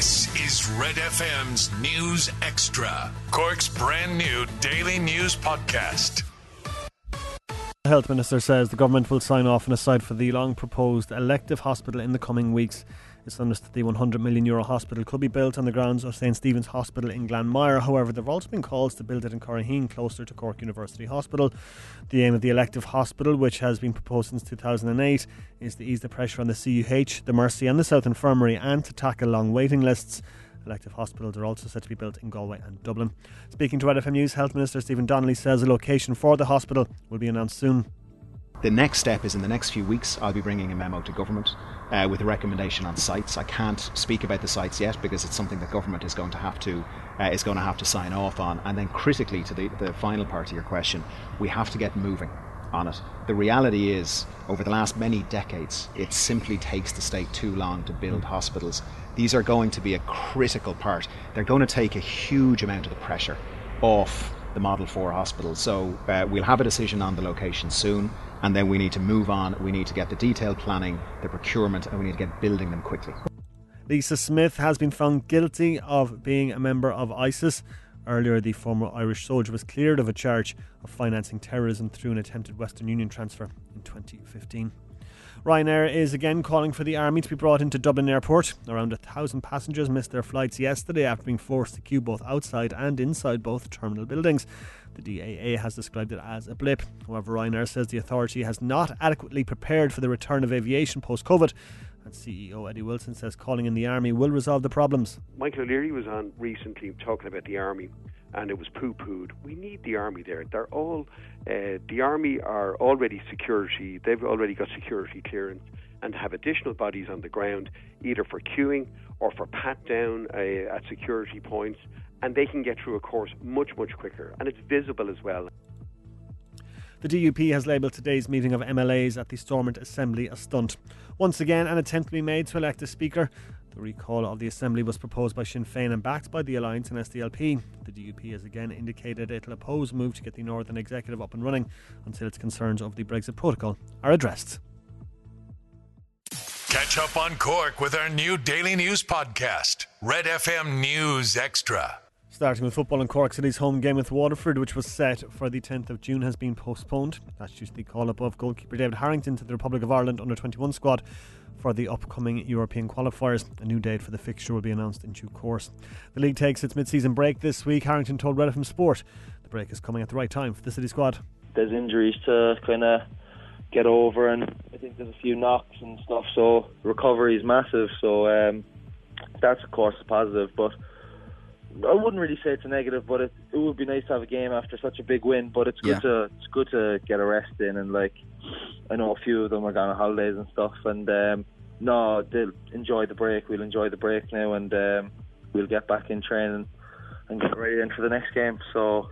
This is Red FM's News Extra, Cork's brand new daily news podcast. The Health Minister says the government will sign off on a site for the long proposed elective hospital in the coming weeks. It's understood the 100 million euro hospital could be built on the grounds of St Stephen's Hospital in Glanmire. However, there have also been calls to build it in Curraheen, closer to Cork University Hospital. The aim of the elective hospital, which has been proposed since 2008, is to ease the pressure on the CUH, the Mercy, and the South Infirmary, and to tackle long waiting lists. Elective hospitals are also set to be built in Galway and Dublin. Speaking to Red FM News, Health Minister Stephen Donnelly says a location for the hospital will be announced soon. The next step is in the next few weeks, I'll be bringing a memo to government uh, with a recommendation on sites. I can't speak about the sites yet because it's something that government is going to have to uh, is going to have to sign off on. And then critically to the, the final part of your question, we have to get moving on it. The reality is, over the last many decades, it simply takes the state too long to build hospitals. These are going to be a critical part. They're going to take a huge amount of the pressure off the Model 4 hospital. So uh, we'll have a decision on the location soon, and then we need to move on. We need to get the detailed planning, the procurement, and we need to get building them quickly. Lisa Smith has been found guilty of being a member of ISIS. Earlier, the former Irish soldier was cleared of a charge of financing terrorism through an attempted Western Union transfer in 2015. Ryanair is again calling for the army to be brought into Dublin Airport. Around a thousand passengers missed their flights yesterday after being forced to queue both outside and inside both terminal buildings. The DAA has described it as a blip. However, Ryanair says the authority has not adequately prepared for the return of aviation post COVID. And CEO Eddie Wilson says calling in the army will resolve the problems. Michael O'Leary was on recently talking about the army and it was poo pooed. We need the army there. They're all, uh, the army are already security, they've already got security clearance and have additional bodies on the ground, either for queuing or for pat down uh, at security points, and they can get through a course much, much quicker. And it's visible as well. The DUP has labelled today's meeting of MLAs at the Stormont Assembly a stunt. Once again, an attempt to be made to elect a speaker. The recall of the Assembly was proposed by Sinn Féin and backed by the Alliance and SDLP. The DUP has again indicated it'll oppose a move to get the Northern Executive up and running until its concerns over the Brexit protocol are addressed. Catch up on Cork with our new daily news podcast, Red FM News Extra. Starting with football in Cork City's home game with Waterford, which was set for the 10th of June, has been postponed. That's due to the call up of goalkeeper David Harrington to the Republic of Ireland under 21 squad for the upcoming European qualifiers. A new date for the fixture will be announced in due course. The league takes its mid season break this week. Harrington told Red FM Sport the break is coming at the right time for the City squad. There's injuries to kind of get over, and I think there's a few knocks and stuff, so recovery is massive. So um, that's, of course, positive, but I wouldn't really say it's a negative, but it, it would be nice to have a game after such a big win. But it's good yeah. to it's good to get a rest in, and like I know a few of them are going on holidays and stuff, and um, no, they'll enjoy the break. We'll enjoy the break now, and um, we'll get back in training and get ready in for the next game. So,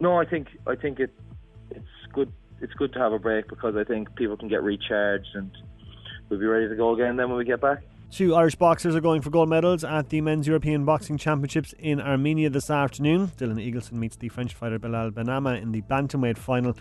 no, I think I think it it's good. It's good to have a break because I think people can get recharged and we'll be ready to go again then when we get back. Two Irish boxers are going for gold medals at the Men's European Boxing Championships in Armenia this afternoon. Dylan Eagleson meets the French fighter Belal Benama in the bantamweight final.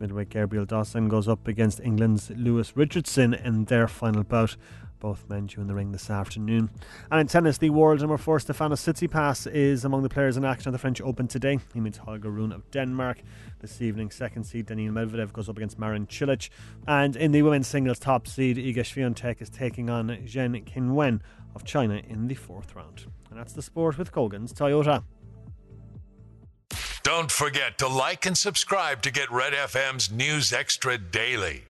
Middleweight Gabriel Dawson goes up against England's Lewis Richardson in their final bout. Both men due in the ring this afternoon. And in tennis, the world number four Stefanos Tsitsipas is among the players in action at the French Open today. He meets Holger Rune of Denmark. This evening, second seed Daniil Medvedev goes up against Marin Cilic. And in the women's singles top seed, Iga Swiatek is taking on Zheng Qinwen of China in the fourth round. And that's the sport with Colgan's Toyota. Don't forget to like and subscribe to get Red FM's News Extra daily.